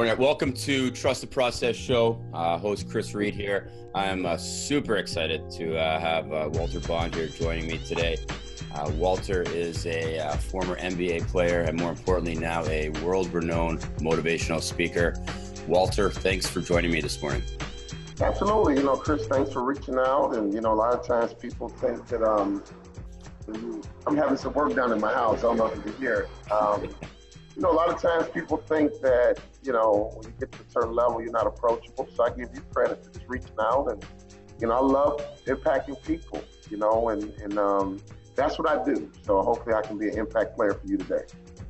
Morning. Welcome to Trust the Process Show. Uh, host Chris Reed here. I'm uh, super excited to uh, have uh, Walter Bond here joining me today. Uh, Walter is a uh, former NBA player and, more importantly, now a world renowned motivational speaker. Walter, thanks for joining me this morning. Absolutely. You know, Chris, thanks for reaching out. And, you know, a lot of times people think that um, I'm having some work done in my house. I don't know if you can hear. Um, you know, a lot of times people think that, you know, when you get to a certain level, you're not approachable. So I give you credit for just reaching out. And, you know, I love impacting people, you know, and, and um, that's what I do. So hopefully I can be an impact player for you today.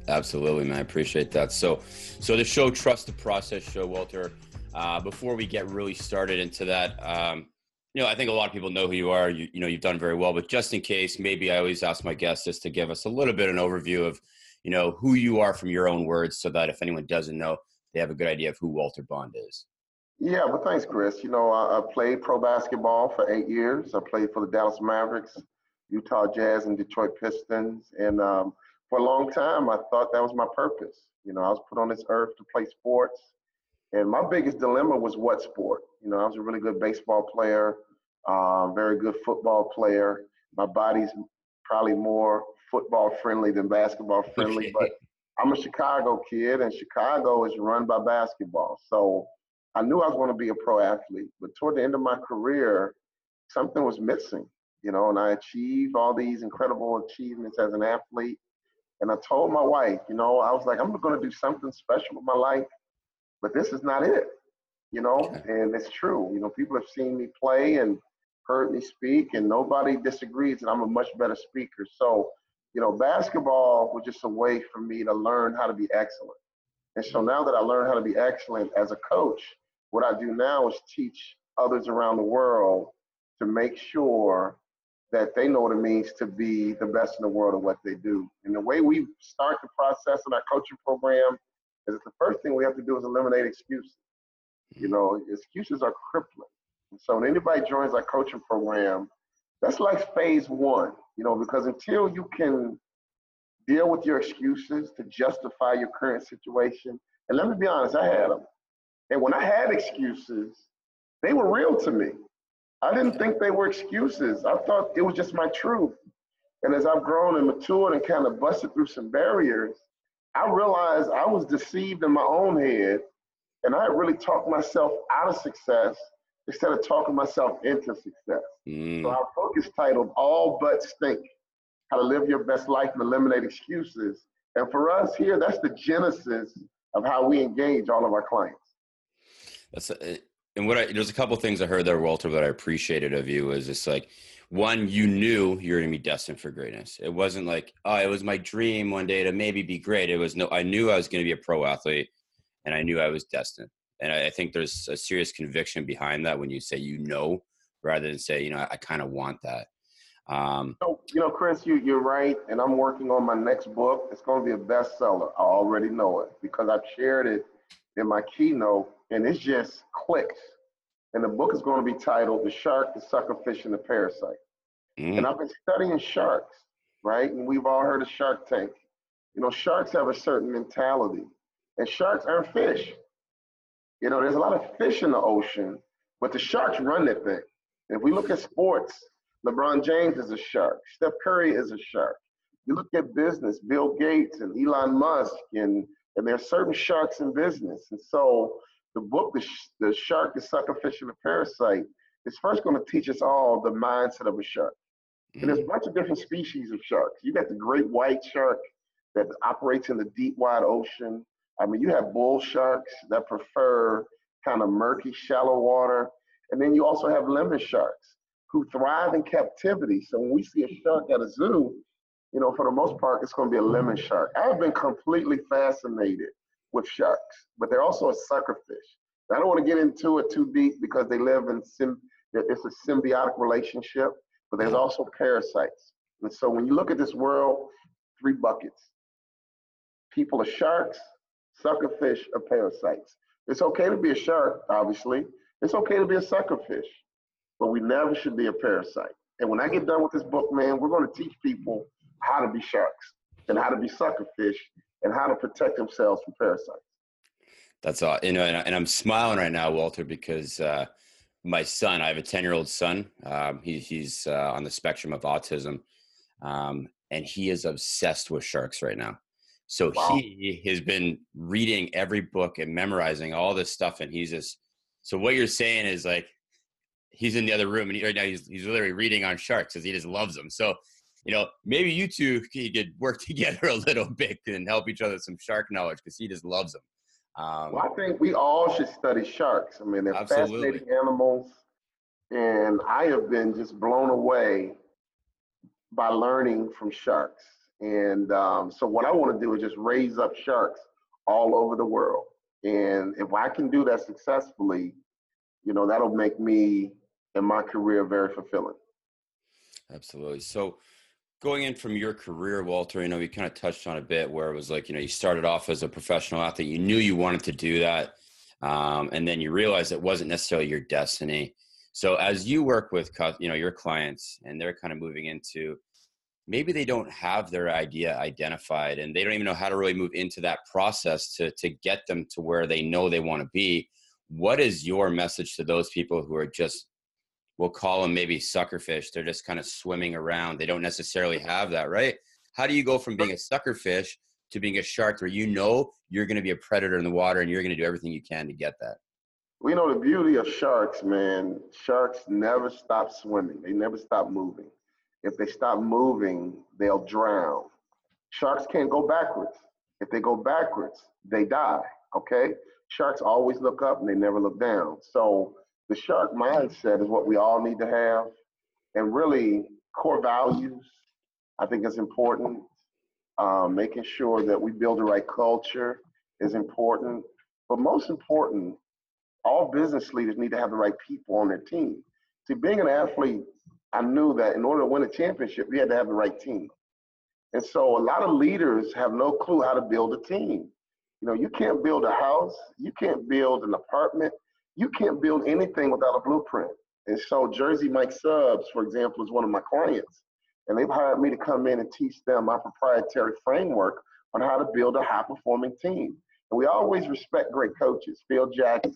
Absolutely, man. I appreciate that. So, so the show, Trust the Process show, Walter, uh, before we get really started into that, um, you know, I think a lot of people know who you are. You, you know, you've done very well, but just in case, maybe I always ask my guests just to give us a little bit of an overview of, you know, who you are from your own words so that if anyone doesn't know, they have a good idea of who Walter Bond is. Yeah, well, thanks, Chris. You know, I, I played pro basketball for eight years. I played for the Dallas Mavericks, Utah Jazz, and Detroit Pistons. And um, for a long time, I thought that was my purpose. You know, I was put on this earth to play sports. And my biggest dilemma was what sport? You know, I was a really good baseball player, um, very good football player. My body's probably more football friendly than basketball friendly, but I'm a Chicago kid, and Chicago is run by basketball. So I knew I was going to be a pro athlete, but toward the end of my career, something was missing, you know, and I achieved all these incredible achievements as an athlete. And I told my wife, you know, I was like, I'm going to do something special with my life, but this is not it, you know, and it's true. You know, people have seen me play and heard me speak, and nobody disagrees that I'm a much better speaker. So you know, basketball was just a way for me to learn how to be excellent. And so now that I learned how to be excellent as a coach, what I do now is teach others around the world to make sure that they know what it means to be the best in the world at what they do. And the way we start the process in our coaching program is that the first thing we have to do is eliminate excuses. You mm. know, excuses are crippling. And so when anybody joins our coaching program, that's like phase one, you know, because until you can deal with your excuses to justify your current situation, and let me be honest, I had them. And when I had excuses, they were real to me. I didn't think they were excuses. I thought it was just my truth. And as I've grown and matured and kind of busted through some barriers, I realized I was deceived in my own head and I really talked myself out of success instead of talking myself into success. Mm. So our book is titled All But Stink How to Live Your Best Life and Eliminate Excuses. And for us here, that's the genesis of how we engage all of our clients. That's a, and what I, there's a couple things I heard there, Walter, that I appreciated of you is just like, one, you knew you were going to be destined for greatness. It wasn't like, oh, it was my dream one day to maybe be great. It was no, I knew I was going to be a pro athlete and I knew I was destined. And I, I think there's a serious conviction behind that when you say you know, rather than say, you know, I, I kind of want that. Um, so, you know, Chris, you, you're right. And I'm working on my next book. It's going to be a bestseller. I already know it because I've shared it in my keynote and it's just clicks. And the book is going to be titled The Shark, the Suckerfish, and the Parasite. Mm. And I've been studying sharks, right? And we've all heard of Shark Tank. You know, sharks have a certain mentality, and sharks aren't fish. You know, there's a lot of fish in the ocean, but the sharks run that thing. If we look at sports, LeBron James is a shark. Steph Curry is a shark. You look at business, Bill Gates and Elon Musk, and, and there are certain sharks in business. And so the book, The, the Shark, the Suckerfish, and the Parasite, is first going to teach us all the mindset of a shark. And there's a mm-hmm. bunch of different species of sharks. You got the great white shark that operates in the deep, wide ocean. I mean, you have bull sharks that prefer kind of murky, shallow water. And then you also have lemon sharks who thrive in captivity. So when we see a shark at a zoo, you know, for the most part, it's going to be a lemon shark. I've been completely fascinated with sharks, but they're also a sucker fish. I don't want to get into it too deep because they live in sim- it's a symbiotic relationship, but there's also parasites. And so when you look at this world, three buckets. People are sharks, suckerfish are parasites. It's okay to be a shark, obviously. It's okay to be a suckerfish, but we never should be a parasite. And when I get done with this book, man, we're going to teach people how to be sharks and how to be suckerfish and how to protect themselves from parasites. That's all. You know, and, and I'm smiling right now, Walter, because uh, my son, I have a 10 year old son. Um, he, he's uh, on the spectrum of autism, um, and he is obsessed with sharks right now. So wow. he has been reading every book and memorizing all this stuff, and he's just. So what you're saying is like, he's in the other room, and he, right now he's he's literally reading on sharks because he just loves them. So you know, maybe you two could work together a little bit and help each other some shark knowledge because he just loves them. Um, well, I think we all should study sharks. I mean, they're absolutely. fascinating animals, and I have been just blown away by learning from sharks. And um, so, what I want to do is just raise up sharks all over the world. And if I can do that successfully, you know, that'll make me and my career very fulfilling. Absolutely. So, going in from your career, Walter, you know, we kind of touched on a bit where it was like, you know, you started off as a professional athlete, you knew you wanted to do that. Um, and then you realized it wasn't necessarily your destiny. So as you work with, you know, your clients and they're kind of moving into, maybe they don't have their idea identified and they don't even know how to really move into that process to, to get them to where they know they want to be. What is your message to those people who are just we'll call them maybe suckerfish. They're just kind of swimming around. They don't necessarily have that, right? How do you go from being a suckerfish to being a shark where you know you're going to be a predator in the water and you're going to do everything you can to get that? We know the beauty of sharks, man. Sharks never stop swimming. They never stop moving. If they stop moving, they'll drown. Sharks can't go backwards. If they go backwards, they die. Okay? Sharks always look up and they never look down. So the shark mindset is what we all need to have. And really, core values, I think is important. Um, making sure that we build the right culture is important. But most important, all business leaders need to have the right people on their team. See, being an athlete, I knew that in order to win a championship, you had to have the right team. And so a lot of leaders have no clue how to build a team. You know, you can't build a house, you can't build an apartment, you can't build anything without a blueprint. And so Jersey Mike Subs, for example, is one of my clients. And they've hired me to come in and teach them my proprietary framework on how to build a high performing team. And we always respect great coaches, Phil Jackson,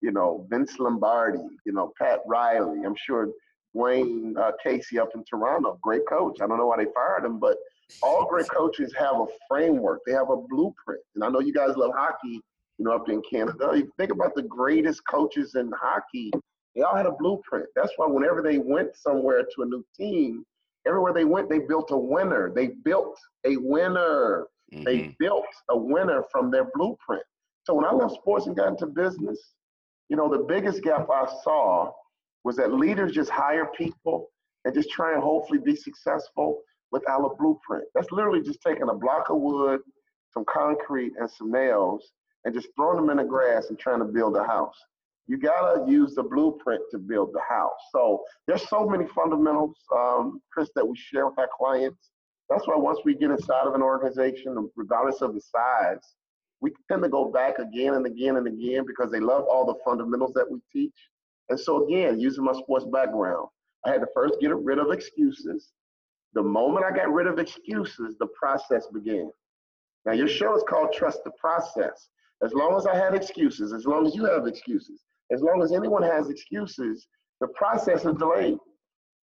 you know, Vince Lombardi, you know, Pat Riley. I'm sure Dwane uh, Casey up in Toronto, great coach. I don't know why they fired him, but all great coaches have a framework. They have a blueprint. And I know you guys love hockey, you know, up in Canada. You think about the greatest coaches in hockey, they all had a blueprint. That's why whenever they went somewhere to a new team, everywhere they went, they built a winner. They built a winner. Mm-hmm. They built a winner from their blueprint. So when I left sports and got into business, you know, the biggest gap I saw was that leaders just hire people and just try and hopefully be successful without a blueprint. That's literally just taking a block of wood, some concrete, and some nails and just throwing them in the grass and trying to build a house. You gotta use the blueprint to build the house. So there's so many fundamentals, um, Chris, that we share with our clients. That's why once we get inside of an organization, regardless of the size, we tend to go back again and again and again because they love all the fundamentals that we teach. And so again, using my sports background, I had to first get rid of excuses. The moment I got rid of excuses, the process began. Now your show is called Trust the Process. As long as I had excuses, as long as you have excuses, as long as anyone has excuses, the process is delayed.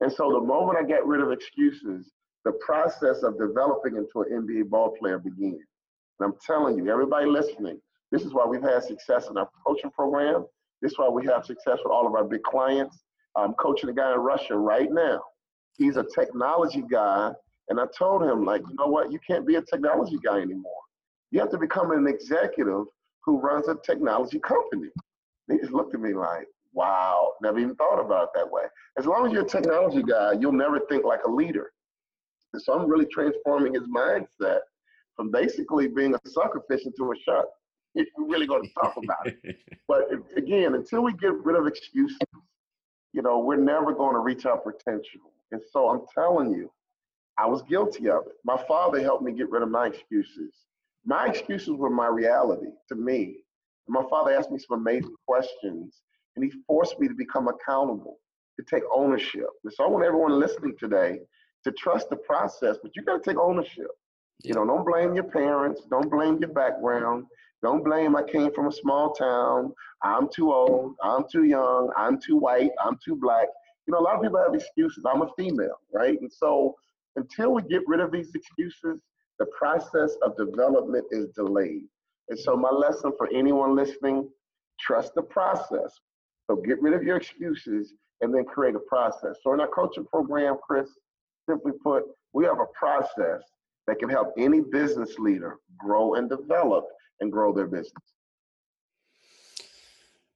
And so the moment I get rid of excuses, the process of developing into an NBA ball player began. And I'm telling you, everybody listening, this is why we've had success in our coaching program. This is why we have success with all of our big clients. I'm coaching a guy in Russia right now. He's a technology guy. And I told him, like, you know what? You can't be a technology guy anymore. You have to become an executive who runs a technology company. They just looked at me like, wow, never even thought about it that way. As long as you're a technology guy, you'll never think like a leader. And so I'm really transforming his mindset from basically being a sucker fish into a shark. If we're really going to talk about it. But again, until we get rid of excuses, you know, we're never going to reach our potential. And so I'm telling you, I was guilty of it. My father helped me get rid of my excuses. My excuses were my reality to me. My father asked me some amazing questions, and he forced me to become accountable, to take ownership. And so I want everyone listening today to trust the process, but you got to take ownership. You know, don't blame your parents, don't blame your background. Don't blame I came from a small town. I'm too old. I'm too young. I'm too white. I'm too black. You know, a lot of people have excuses. I'm a female, right? And so until we get rid of these excuses, the process of development is delayed. And so my lesson for anyone listening, trust the process. So get rid of your excuses and then create a process. So in our coaching program, Chris, simply put, we have a process that can help any business leader grow and develop and grow their business.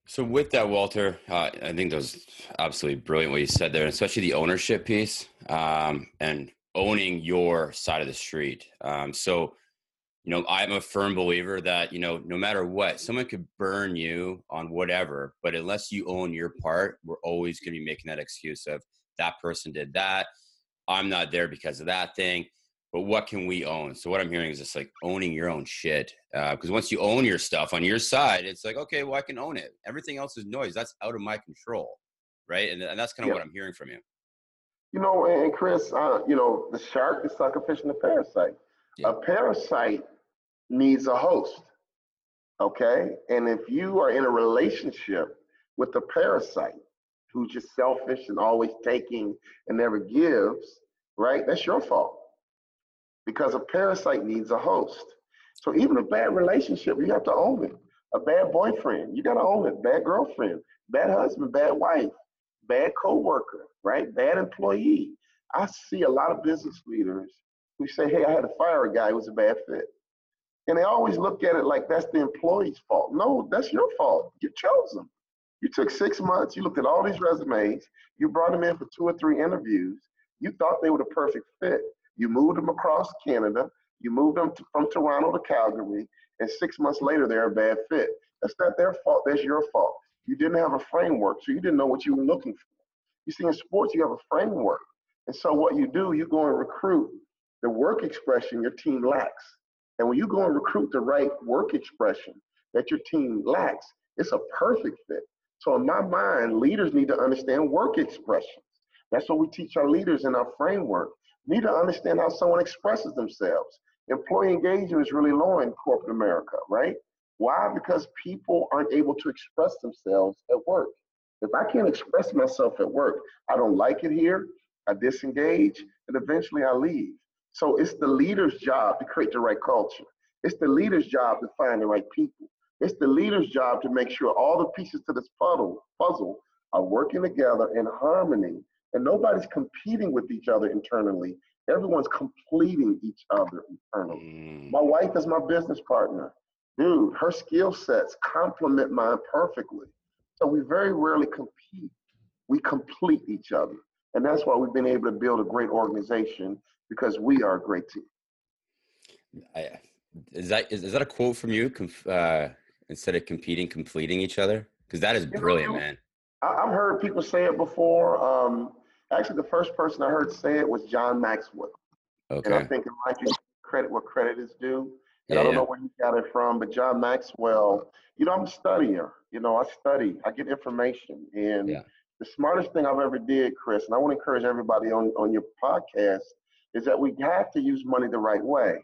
So with that, Walter, uh, I think that was absolutely brilliant what you said there, especially the ownership piece um, and owning your side of the street. Um, so, you know, I'm a firm believer that you know, no matter what, someone could burn you on whatever, but unless you own your part, we're always going to be making that excuse of that person did that. I'm not there because of that thing but what can we own? So what I'm hearing is just like owning your own shit. Because uh, once you own your stuff on your side, it's like okay, well I can own it. Everything else is noise. That's out of my control, right? And, and that's kind of yeah. what I'm hearing from you. You know, and Chris, uh, you know, the shark is sucker fishing the parasite. Yeah. A parasite needs a host. Okay, and if you are in a relationship with a parasite who's just selfish and always taking and never gives, right? That's your fault because a parasite needs a host. So even a bad relationship, you have to own it. A bad boyfriend, you got to own it. Bad girlfriend, bad husband, bad wife, bad coworker, right? Bad employee. I see a lot of business leaders who say, "Hey, I had to fire a guy who was a bad fit," and they always look at it like that's the employee's fault. No, that's your fault. You chose them. You took six months. You looked at all these resumes. You brought them in for two or three interviews. You thought they were the perfect fit. You moved them across Canada. You moved them to, from Toronto to Calgary, and six months later they're a bad fit. That's not their fault. That's your fault. You didn't have a framework, so you didn't know what you were looking for. You see, in sports, you have a framework, and so what you do, you go and recruit the work expression your team lacks. And when you go and recruit the right work expression that your team lacks, it's a perfect fit. So in my mind, leaders need to understand work expressions. That's what we teach our leaders in our framework need to understand how someone expresses themselves. Employee engagement is really low in corporate America, right? Why? Because people aren't able to express themselves at work. If I can't express myself at work, I don't like it here, I disengage, and eventually I leave. So it's the leader's job to create the right culture. It's the leader's job to find the right people. It's the leader's job to make sure all the pieces to this puzzle, puzzle are working together in harmony and nobody's competing with each other internally. Everyone's completing each other internally. Mm. My wife is my business partner. Dude, her skill sets complement mine perfectly. So we very rarely compete. We complete each other. And that's why we've been able to build a great organization because we are a great team. I, is that is, is that a quote from you? Uh, instead of competing, completing each other? Because that is brilliant, man. I, have heard people say it before. Um, Actually, the first person I heard say it was John Maxwell. Okay. And I think in life you credit where credit is due. And yeah, I don't yeah. know where he got it from, but John Maxwell, you know, I'm a studier. You know, I study, I get information. And yeah. the smartest thing I've ever did, Chris, and I want to encourage everybody on, on your podcast, is that we have to use money the right way.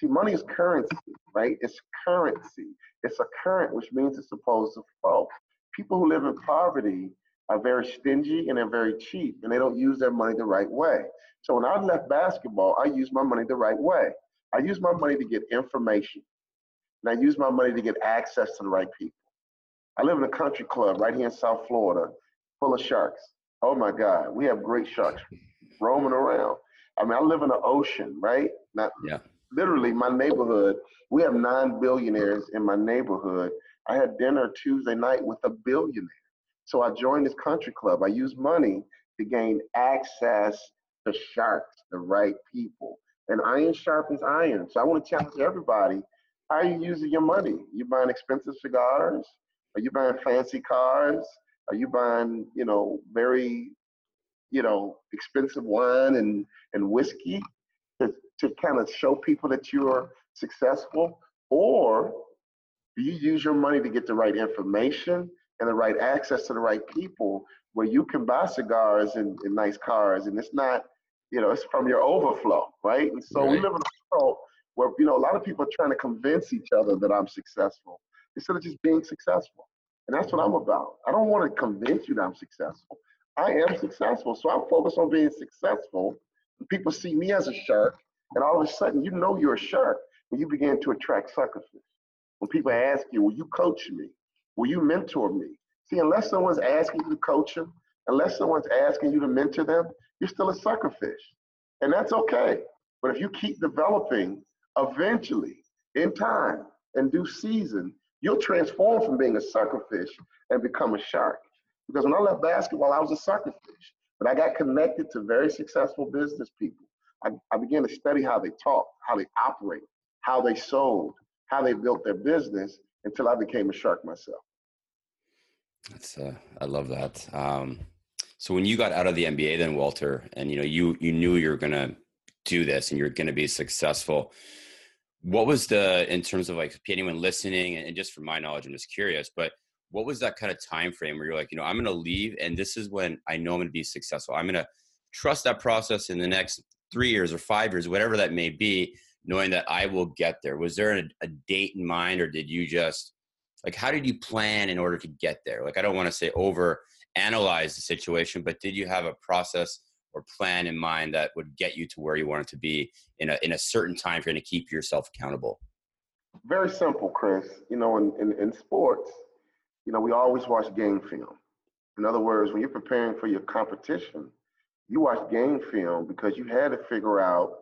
See, money is currency, right? It's currency. It's a current, which means it's supposed to flow. People who live in poverty are very stingy and they're very cheap and they don't use their money the right way. So when I left basketball, I used my money the right way. I used my money to get information and I used my money to get access to the right people. I live in a country club right here in South Florida full of sharks. Oh my God, we have great sharks roaming around. I mean, I live in the ocean, right? Not yeah. literally my neighborhood. We have nine billionaires in my neighborhood. I had dinner Tuesday night with a billionaire. So I joined this country club. I used money to gain access to sharks, the right people. And iron sharpens iron. So I want to challenge everybody. How are you using your money? You buying expensive cigars? Are you buying fancy cars? Are you buying, you know, very, you know, expensive wine and, and whiskey to, to kind of show people that you're successful? Or do you use your money to get the right information and the right access to the right people where you can buy cigars and, and nice cars and it's not you know it's from your overflow right and so right. we live in a world where you know a lot of people are trying to convince each other that I'm successful instead of just being successful. And that's what I'm about. I don't want to convince you that I'm successful. I am successful. So I'm focused on being successful. People see me as a shark, and all of a sudden you know you're a shark when you begin to attract suckerfish. When people ask you, will you coach me? Will you mentor me? See, unless someone's asking you to coach them, unless someone's asking you to mentor them, you're still a suckerfish. And that's okay. But if you keep developing, eventually, in time, and due season, you'll transform from being a suckerfish and become a shark. Because when I left basketball, I was a suckerfish. But I got connected to very successful business people. I, I began to study how they talk, how they operate, how they sold, how they built their business until I became a shark myself. That's uh, I love that. Um, so when you got out of the NBA, then Walter, and you know you you knew you were gonna do this and you're gonna be successful. What was the in terms of like anyone listening and just from my knowledge, I'm just curious, but what was that kind of time frame where you're like, you know, I'm gonna leave and this is when I know I'm gonna be successful. I'm gonna trust that process in the next three years or five years, whatever that may be, knowing that I will get there. Was there a, a date in mind, or did you just like how did you plan in order to get there? Like I don't want to say over analyze the situation, but did you have a process or plan in mind that would get you to where you wanted to be in a in a certain time frame to keep yourself accountable? Very simple, Chris. You know, in, in, in sports, you know, we always watch game film. In other words, when you're preparing for your competition, you watch game film because you had to figure out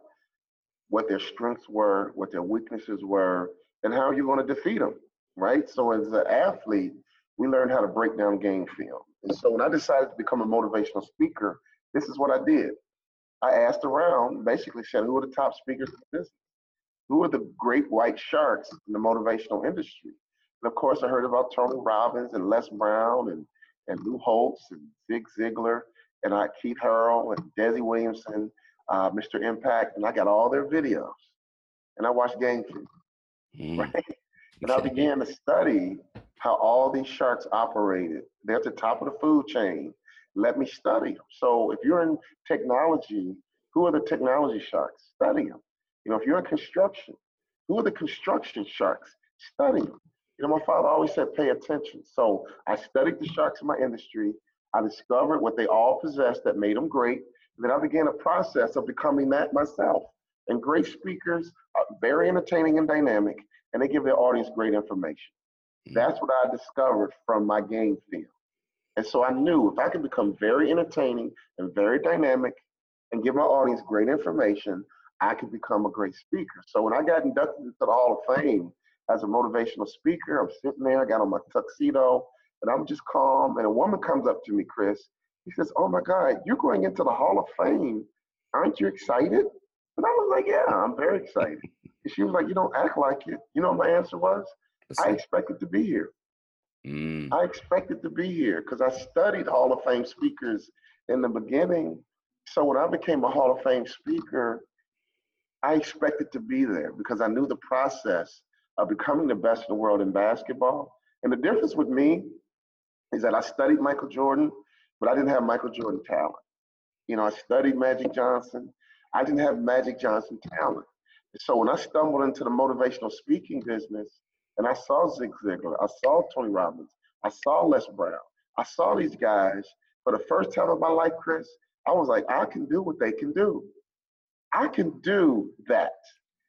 what their strengths were, what their weaknesses were, and how you're going to defeat them, right? So as an athlete, we learned how to break down game film. And so when I decided to become a motivational speaker, this is what I did. I asked around, basically said, who are the top speakers in the business? Who are the great white sharks in the motivational industry? And of course, I heard about Tony Robbins and Les Brown and, and Lou Holtz and Zig Ziglar and I, Keith Harrell and Desi Williamson, uh, Mr. Impact, and I got all their videos. And I watched Game Film, mm. right? And I began to study how all these sharks operated. They're at the top of the food chain. Let me study them. So if you're in technology, who are the technology sharks? Study them. You know, if you're in construction, who are the construction sharks? Study them. You know, my father always said, pay attention. So I studied the sharks in my industry. I discovered what they all possessed that made them great. And then I began a process of becoming that myself. And great speakers are very entertaining and dynamic, and they give their audience great information. Mm. That's what I discovered from my game film. And so I knew if I could become very entertaining and very dynamic and give my audience great information, I could become a great speaker. So when I got inducted into the Hall of Fame as a motivational speaker, I'm sitting there, I got on my tuxedo, and I'm just calm. And a woman comes up to me, Chris. He says, Oh my God, you're going into the Hall of Fame. Aren't you excited? And I was like, Yeah, I'm very excited. And she was like, You don't act like it. You know what my answer was? I expected to be here. Mm. I expected to be here because I studied Hall of Fame speakers in the beginning. So when I became a Hall of Fame speaker, I expected to be there because I knew the process of becoming the best in the world in basketball. And the difference with me is that I studied Michael Jordan, but I didn't have Michael Jordan talent. You know, I studied Magic Johnson. I didn't have Magic Johnson talent. So when I stumbled into the motivational speaking business, and I saw Zig Ziglar, I saw Tony Robbins, I saw Les Brown, I saw these guys for the first time in my life, Chris. I was like, I can do what they can do. I can do that.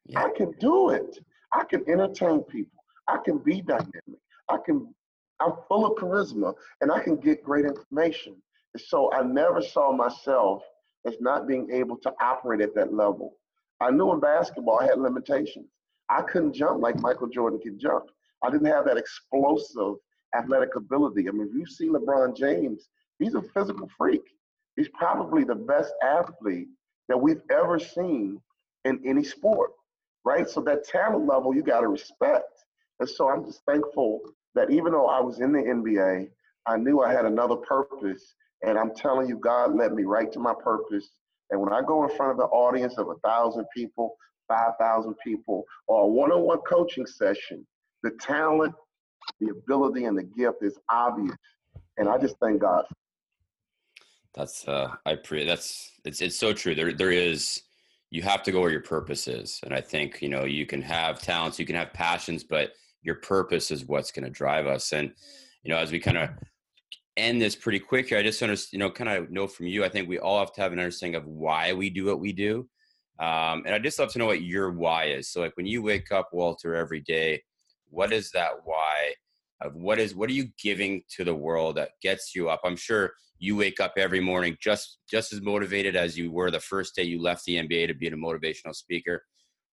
Yeah. I can do it. I can entertain people. I can be dynamic. I can, I'm full of charisma and I can get great information. And so I never saw myself as not being able to operate at that level. I knew in basketball I had limitations. I couldn't jump like Michael Jordan could jump. I didn't have that explosive athletic ability. I mean, if you see LeBron James, he's a physical freak. He's probably the best athlete that we've ever seen in any sport, right? So that talent level you got to respect. And so I'm just thankful that even though I was in the NBA, I knew I had another purpose. And I'm telling you, God led me right to my purpose. And when I go in front of an audience of a thousand people, 5,000 people, or a one on one coaching session, the talent, the ability, and the gift is obvious. And I just thank God. That's, uh, I pre, that's, it's, it's so true. There, there is, you have to go where your purpose is. And I think, you know, you can have talents, you can have passions, but your purpose is what's going to drive us. And, you know, as we kind of end this pretty quick here, I just want to, you know, kind of know from you, I think we all have to have an understanding of why we do what we do. Um, and I just love to know what your why is. So like when you wake up, Walter, every day, what is that why? Of what is what are you giving to the world that gets you up? I'm sure you wake up every morning just just as motivated as you were the first day you left the NBA to be a motivational speaker.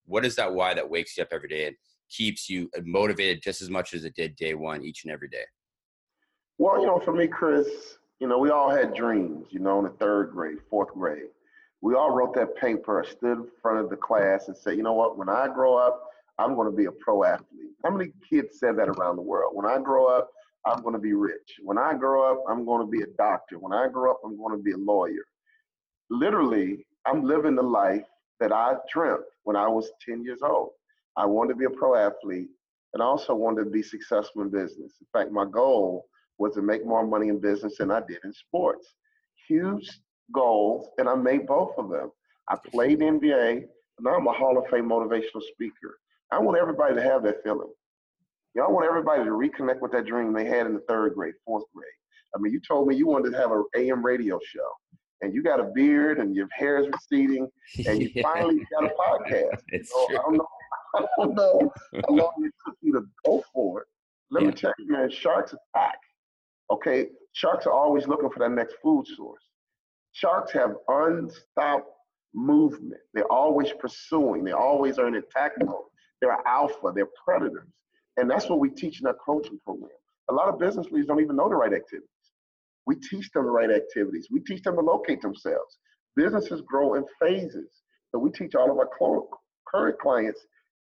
What is that why that wakes you up every day and keeps you motivated just as much as it did day one each and every day? Well, you know, for me, Chris, you know, we all had dreams, you know, in the third grade, fourth grade. We all wrote that paper, stood in front of the class and said, you know what, when I grow up, I'm going to be a pro athlete. How many kids said that around the world? When I grow up, I'm going to be rich. When I grow up, I'm going to be a doctor. When I grow up, I'm going to be a lawyer. Literally, I'm living the life that I dreamt when I was 10 years old. I wanted to be a pro athlete and I also wanted to be successful in business. In fact, my goal was to make more money in business than I did in sports. Huge goals, and I made both of them. I played NBA, and now I'm a Hall of Fame motivational speaker. I want everybody to have that feeling. You know, I want everybody to reconnect with that dream they had in the third grade, fourth grade. I mean, you told me you wanted to have an AM radio show, and you got a beard, and your hair is receding, and you yeah. finally got a podcast. It's so true. I don't know, I don't know how long it took you to go for it. Let yeah. me tell you, man, sharks attack. Okay, sharks are always looking for that next food source. Sharks have unstopped movement. They're always pursuing. They always are in attack mode. They're alpha. They're predators. And that's what we teach in our coaching program. A lot of business leaders don't even know the right activities. We teach them the right activities. We teach them to locate themselves. Businesses grow in phases. So we teach all of our current clients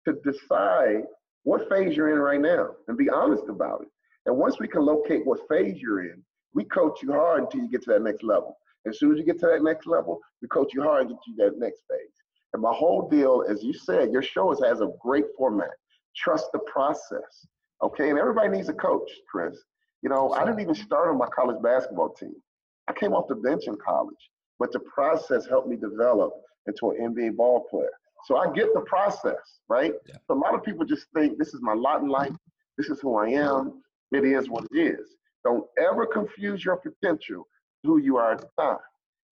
to decide what phase you're in right now and be honest about it. And once we can locate what phase you're in, we coach you hard until you get to that next level. As soon as you get to that next level, we coach you hard and get you that next phase. And my whole deal, as you said, your show has a great format. Trust the process. Okay, and everybody needs a coach, Chris. You know, I didn't even start on my college basketball team. I came off the bench in college, but the process helped me develop into an NBA ball player. So I get the process, right? Yeah. So a lot of people just think this is my lot in life. This is who I am. It is what it is. Don't ever confuse your potential to who you are at the time.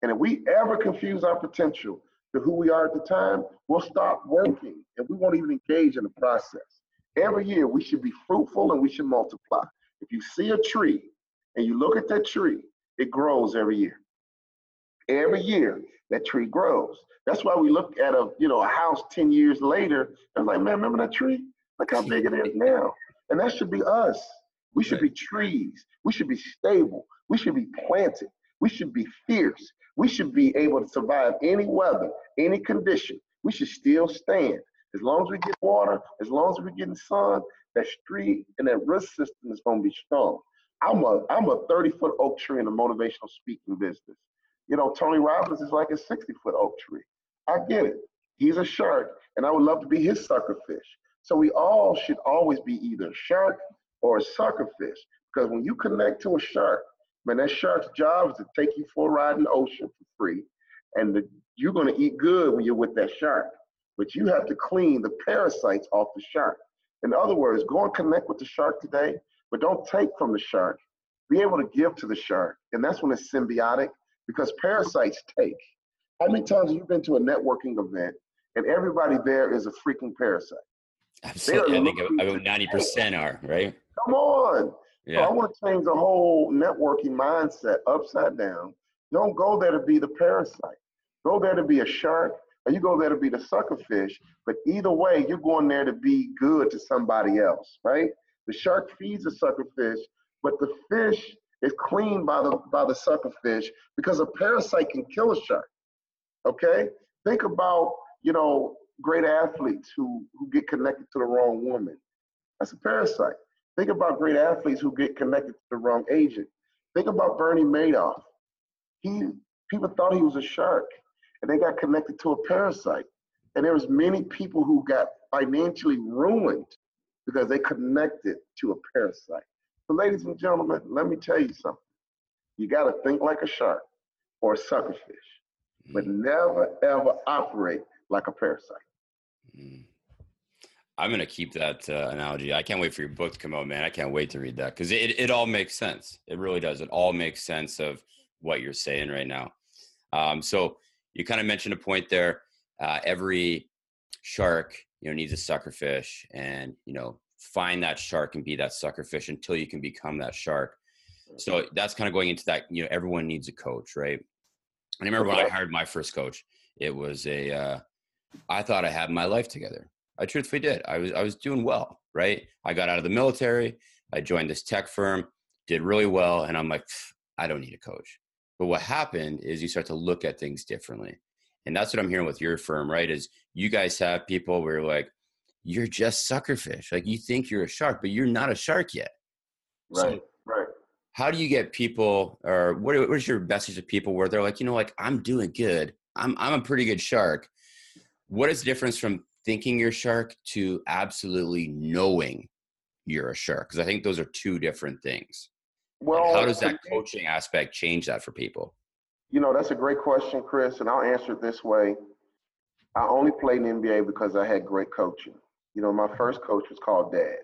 And if we ever confuse our potential to who we are at the time, we'll stop working and we won't even engage in the process. Every year we should be fruitful and we should multiply. If you see a tree and you look at that tree, it grows every year. Every year that tree grows. That's why we look at a you know a house 10 years later and like, man, remember that tree? Look how big it is now. And that should be us. We should be trees. We should be stable. We should be planted. We should be fierce. We should be able to survive any weather, any condition. We should still stand. As long as we get water, as long as we're getting sun, that street and that root system is going to be strong. I'm a I'm a 30 foot oak tree in the motivational speaking business. You know, Tony Robbins is like a 60 foot oak tree. I get it. He's a shark, and I would love to be his sucker fish. So we all should always be either a shark or a sucker fish. Because when you connect to a shark, man, that shark's job is to take you for a ride in the ocean for free. And the, you're going to eat good when you're with that shark. But you have to clean the parasites off the shark. In other words, go and connect with the shark today, but don't take from the shark. Be able to give to the shark. And that's when it's symbiotic because parasites take. How many times have you been to a networking event and everybody there is a freaking parasite? Absolutely. I think about 90% are, right? Come on. Yeah. So I want to change the whole networking mindset upside down. Don't go there to be the parasite. Go there to be a shark, or you go there to be the sucker fish. But either way, you're going there to be good to somebody else, right? The shark feeds the sucker fish, but the fish is cleaned by the by the sucker fish because a parasite can kill a shark. Okay? Think about, you know, great athletes who, who get connected to the wrong woman. That's a parasite. Think about great athletes who get connected to the wrong agent. Think about Bernie Madoff. He people thought he was a shark, and they got connected to a parasite. And there was many people who got financially ruined because they connected to a parasite. So, ladies and gentlemen, let me tell you something. You got to think like a shark or a suckerfish, but mm. never ever operate like a parasite. Mm. I'm gonna keep that uh, analogy. I can't wait for your book to come out, man. I can't wait to read that because it it all makes sense. It really does. It all makes sense of what you're saying right now. Um, so you kind of mentioned a point there. Uh, every shark, you know, needs a sucker fish, and you know, find that shark and be that sucker fish until you can become that shark. So that's kind of going into that. You know, everyone needs a coach, right? And I remember when I hired my first coach, it was a. Uh, I thought I had my life together. I truthfully did. I was I was doing well, right? I got out of the military. I joined this tech firm, did really well, and I'm like, I don't need a coach. But what happened is you start to look at things differently. And that's what I'm hearing with your firm, right? Is you guys have people where like, you're just suckerfish. Like you think you're a shark, but you're not a shark yet. Right. So right. How do you get people or what, what is your message to people where they're like, you know, like I'm doing good. I'm I'm a pretty good shark. What is the difference from thinking you're a shark to absolutely knowing you're a shark? Because I think those are two different things. Well, how does that coaching aspect change that for people? You know, that's a great question, Chris, and I'll answer it this way. I only played in the NBA because I had great coaching. You know, my first coach was called Dad.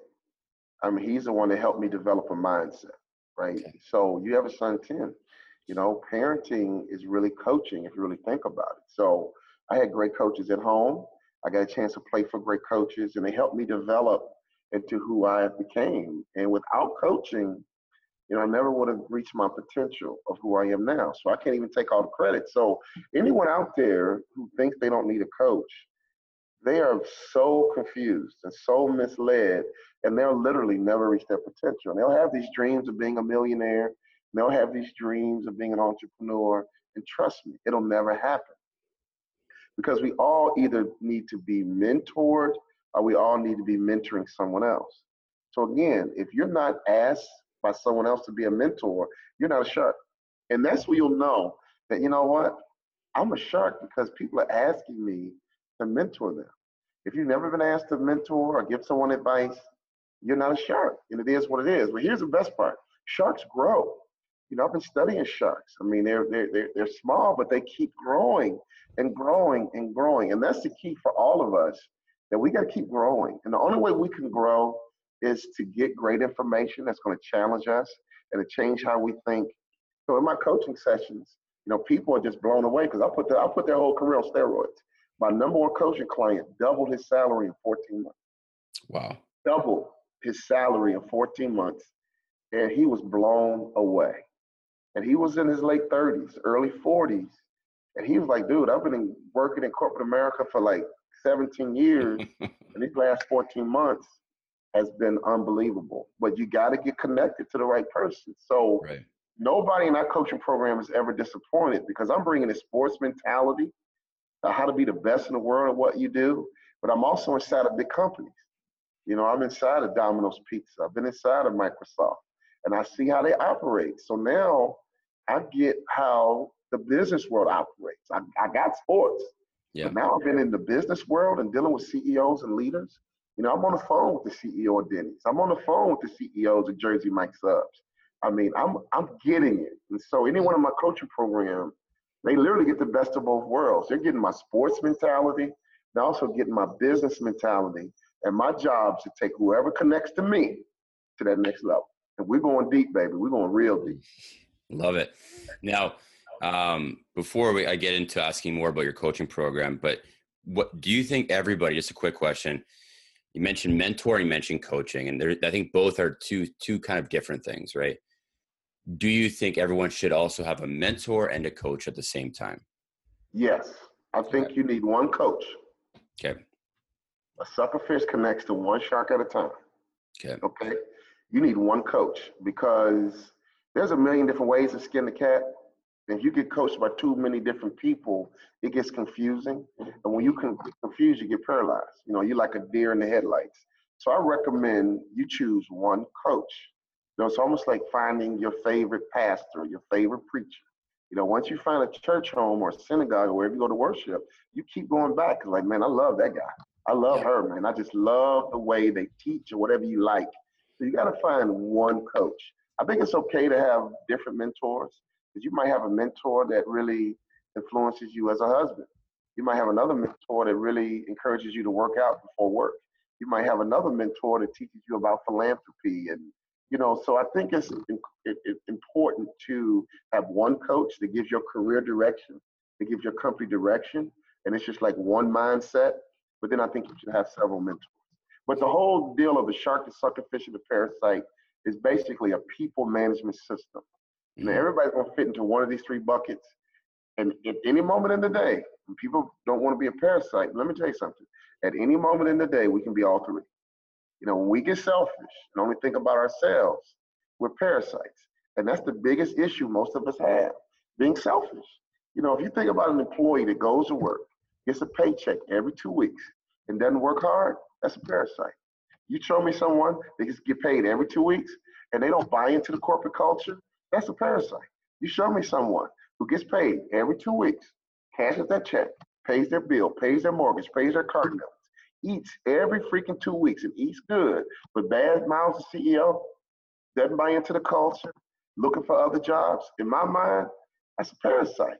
I mean, he's the one that helped me develop a mindset, right? Okay. So you have a son 10. You know, parenting is really coaching if you really think about it. So I had great coaches at home. I got a chance to play for great coaches, and they helped me develop into who I became. And without coaching, you know, I never would have reached my potential of who I am now. So I can't even take all the credit. So anyone out there who thinks they don't need a coach, they are so confused and so misled, and they'll literally never reach their potential. And they'll have these dreams of being a millionaire. They'll have these dreams of being an entrepreneur. And trust me, it'll never happen. Because we all either need to be mentored or we all need to be mentoring someone else. So again, if you're not asked by someone else to be a mentor, you're not a shark. And that's where you'll know that, you know what? I'm a shark because people are asking me to mentor them. If you've never been asked to mentor or give someone advice, you're not a shark. And it is what it is. But here's the best part sharks grow. You know, I've been studying sharks. I mean, they're, they're, they're, they're small, but they keep growing and growing and growing. And that's the key for all of us that we got to keep growing. And the only way we can grow is to get great information that's going to challenge us and to change how we think. So in my coaching sessions, you know, people are just blown away because I put the, I put their whole career on steroids. My number one coaching client doubled his salary in 14 months. Wow. Doubled his salary in 14 months. And he was blown away. And he was in his late 30s, early 40s. And he was like, dude, I've been in, working in corporate America for like 17 years. and these last 14 months, has been unbelievable. But you got to get connected to the right person. So right. nobody in our coaching program is ever disappointed because I'm bringing a sports mentality, uh, how to be the best in the world at what you do. But I'm also inside of big companies. You know, I'm inside of Domino's Pizza. I've been inside of Microsoft, and I see how they operate. So now I get how the business world operates. I, I got sports. Yeah. But now I've been in the business world and dealing with CEOs and leaders. You know, I'm on the phone with the CEO of Denny's. I'm on the phone with the CEOs of Jersey Mike Subs. I mean, I'm I'm getting it. And so anyone in my coaching program, they literally get the best of both worlds. They're getting my sports mentality. They're also getting my business mentality. And my job is to take whoever connects to me to that next level. And we're going deep, baby. We're going real deep. Love it. Now, um, before we, I get into asking more about your coaching program, but what do you think everybody, just a quick question, you mentioned mentoring, you mentioned coaching, and there, I think both are two two kind of different things, right? Do you think everyone should also have a mentor and a coach at the same time? Yes, I think okay. you need one coach. Okay. A suckerfish connects to one shark at a time. Okay. Okay. You need one coach because there's a million different ways to skin the cat. If you get coached by too many different people, it gets confusing. And when you can confuse, you get paralyzed. You know, you're like a deer in the headlights. So I recommend you choose one coach. You know, it's almost like finding your favorite pastor, your favorite preacher. You know, once you find a church home or synagogue or wherever you go to worship, you keep going back. Cause like, man, I love that guy. I love her, man. I just love the way they teach or whatever you like. So you got to find one coach. I think it's okay to have different mentors because you might have a mentor that really influences you as a husband. You might have another mentor that really encourages you to work out before work. You might have another mentor that teaches you about philanthropy and you know. So I think it's important to have one coach that gives your career direction, that gives your company direction, and it's just like one mindset. But then I think you should have several mentors. But the whole deal of the shark, the suckerfish, and the parasite is basically a people management system. Mm-hmm. everybody's gonna fit into one of these three buckets. And at any moment in the day, people don't want to be a parasite, let me tell you something. At any moment in the day, we can be all three. You know, when we get selfish and only think about ourselves, we're parasites. And that's the biggest issue most of us have, being selfish. You know, if you think about an employee that goes to work, gets a paycheck every two weeks, and doesn't work hard, that's a parasite. You show me someone that gets get paid every two weeks and they don't buy into the corporate culture, that's a parasite. You show me someone who gets paid every two weeks, cashes that check, pays their bill, pays their mortgage, pays their car notes, eats every freaking two weeks and eats good, but bad mouths the CEO, doesn't buy into the culture, looking for other jobs. In my mind, that's a parasite.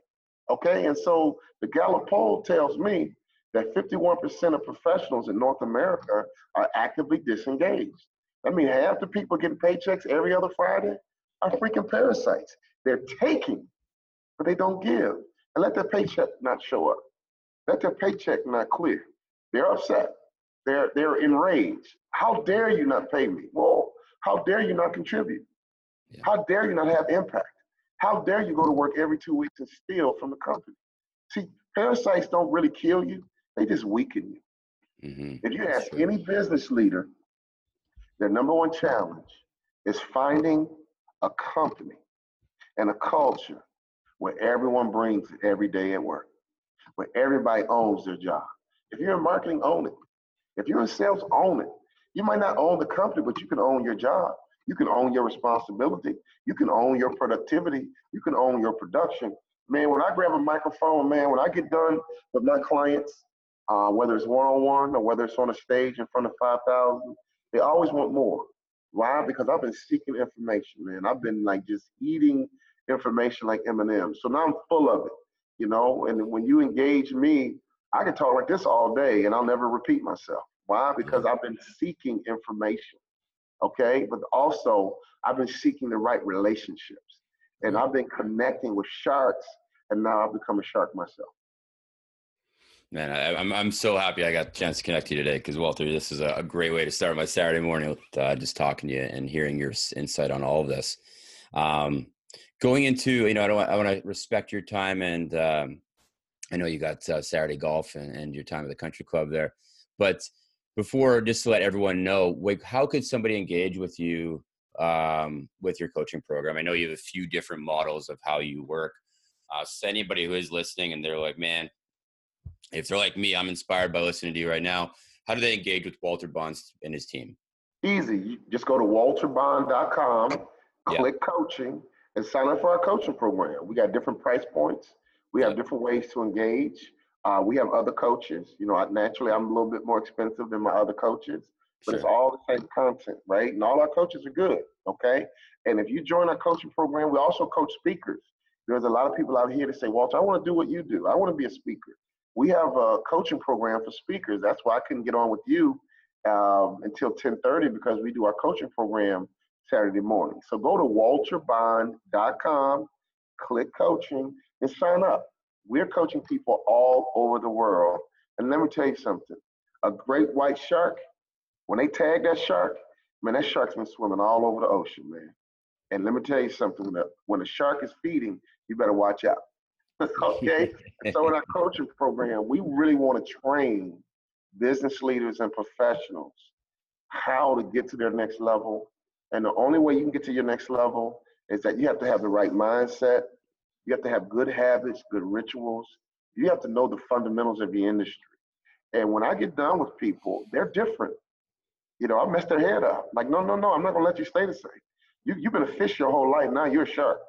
Okay, and so the Gallup poll tells me that 51% of professionals in North America are actively disengaged. I mean, half the people getting paychecks every other Friday are freaking parasites. They're taking, but they don't give. And let their paycheck not show up. Let their paycheck not clear. They're upset. They're they're enraged. How dare you not pay me? Well, how dare you not contribute? Yeah. How dare you not have impact? How dare you go to work every two weeks and steal from the company? See, parasites don't really kill you they just weaken you. Mm-hmm. If you ask any business leader, their number one challenge is finding a company and a culture where everyone brings it every day at work, where everybody owns their job. If you're in marketing, own it. If you're in sales, own it. You might not own the company, but you can own your job. You can own your responsibility. You can own your productivity. You can own your production. Man, when I grab a microphone, man, when I get done with my clients, uh, whether it's one on one or whether it's on a stage in front of 5,000. They always want more. Why? Because I've been seeking information, man. I've been like just eating information like M&M. So now I'm full of it, you know. And when you engage me, I can talk like this all day and I'll never repeat myself. Why? Because I've been seeking information, okay? But also, I've been seeking the right relationships. And I've been connecting with sharks, and now I've become a shark myself. Man, I, am I'm, I'm so happy I got the chance to connect you today because Walter, this is a, great way to start my Saturday morning with uh, just talking to you and hearing your insight on all of this. Um, going into, you know, I don't, I want to respect your time and um, I know you got uh, Saturday golf and, and your time at the country club there, but before, just to let everyone know, like, how could somebody engage with you um, with your coaching program? I know you have a few different models of how you work. Uh, so anybody who is listening and they're like, man, if they're like me, I'm inspired by listening to you right now. How do they engage with Walter Bonds and his team? Easy. just go to walterbond.com, click yeah. coaching, and sign up for our coaching program. We got different price points. We have different ways to engage. Uh, we have other coaches. You know, naturally, I'm a little bit more expensive than my other coaches, but sure. it's all the same content, right? And all our coaches are good, okay? And if you join our coaching program, we also coach speakers. There's a lot of people out here that say, Walter, I want to do what you do. I want to be a speaker we have a coaching program for speakers. That's why I couldn't get on with you um, until 10:30 because we do our coaching program Saturday morning. So go to walterbond.com, click coaching, and sign up. We're coaching people all over the world. And let me tell you something: a great white shark, when they tag that shark, man, that shark's been swimming all over the ocean, man. And let me tell you something: when a shark is feeding, you better watch out. Okay. so in our coaching program, we really want to train business leaders and professionals how to get to their next level. And the only way you can get to your next level is that you have to have the right mindset. You have to have good habits, good rituals. You have to know the fundamentals of the industry. And when I get done with people, they're different. You know, I messed their head up. Like, no, no, no, I'm not gonna let you stay the same. You, you've been a fish your whole life. Now you're a shark.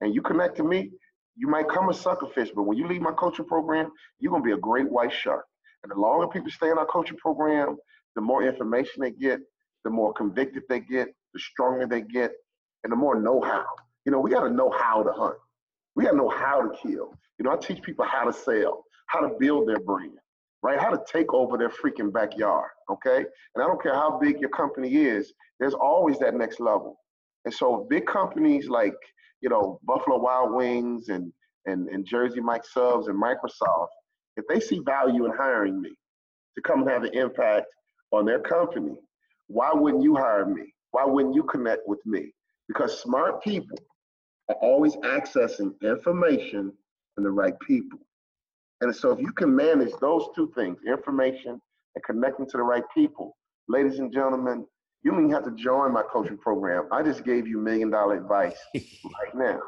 And you connect to me, you might come a suckerfish, but when you leave my coaching program, you're gonna be a great white shark. And the longer people stay in our coaching program, the more information they get, the more convicted they get, the stronger they get, and the more know-how. You know, we gotta know how to hunt. We gotta know how to kill. You know, I teach people how to sell. how to build their brand, right? How to take over their freaking backyard, okay? And I don't care how big your company is, there's always that next level. And so big companies like, you know, Buffalo Wild Wings and and, and Jersey Mike's Subs and Microsoft, if they see value in hiring me to come and have an impact on their company, why wouldn't you hire me? Why wouldn't you connect with me? Because smart people are always accessing information and the right people. And so if you can manage those two things, information and connecting to the right people, ladies and gentlemen, you don't even have to join my coaching program. I just gave you million dollar advice right now.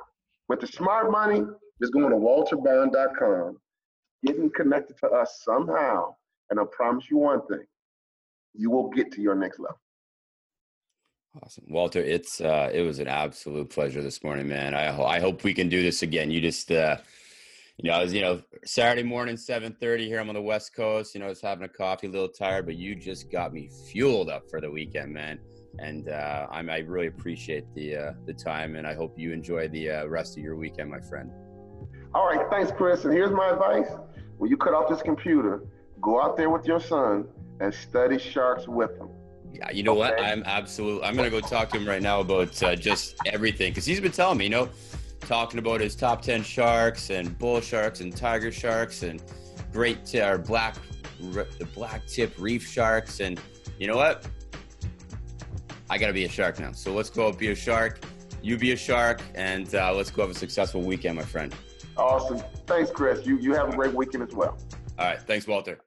With the smart money, just going to walterbond.com, getting connected to us somehow, and I promise you one thing, you will get to your next level. Awesome, Walter. It's uh, it was an absolute pleasure this morning, man. I I hope we can do this again. You just uh, you know, I was you know Saturday morning, seven thirty here. I'm on the West Coast. You know, I was having a coffee, a little tired, but you just got me fueled up for the weekend, man. And uh, I'm, I really appreciate the uh, the time, and I hope you enjoy the uh, rest of your weekend, my friend. All right, thanks, Chris. And here's my advice: when you cut off this computer, go out there with your son and study sharks with him. Yeah, you know okay. what? I'm absolutely. I'm gonna go talk to him right now about uh, just everything because he's been telling me, you know, talking about his top ten sharks and bull sharks and tiger sharks and great t- or black the black tip reef sharks and you know what? I gotta be a shark now. So let's go be a shark. You be a shark, and uh, let's go have a successful weekend, my friend. Awesome. Thanks, Chris. You you have a great weekend as well. All right. Thanks, Walter.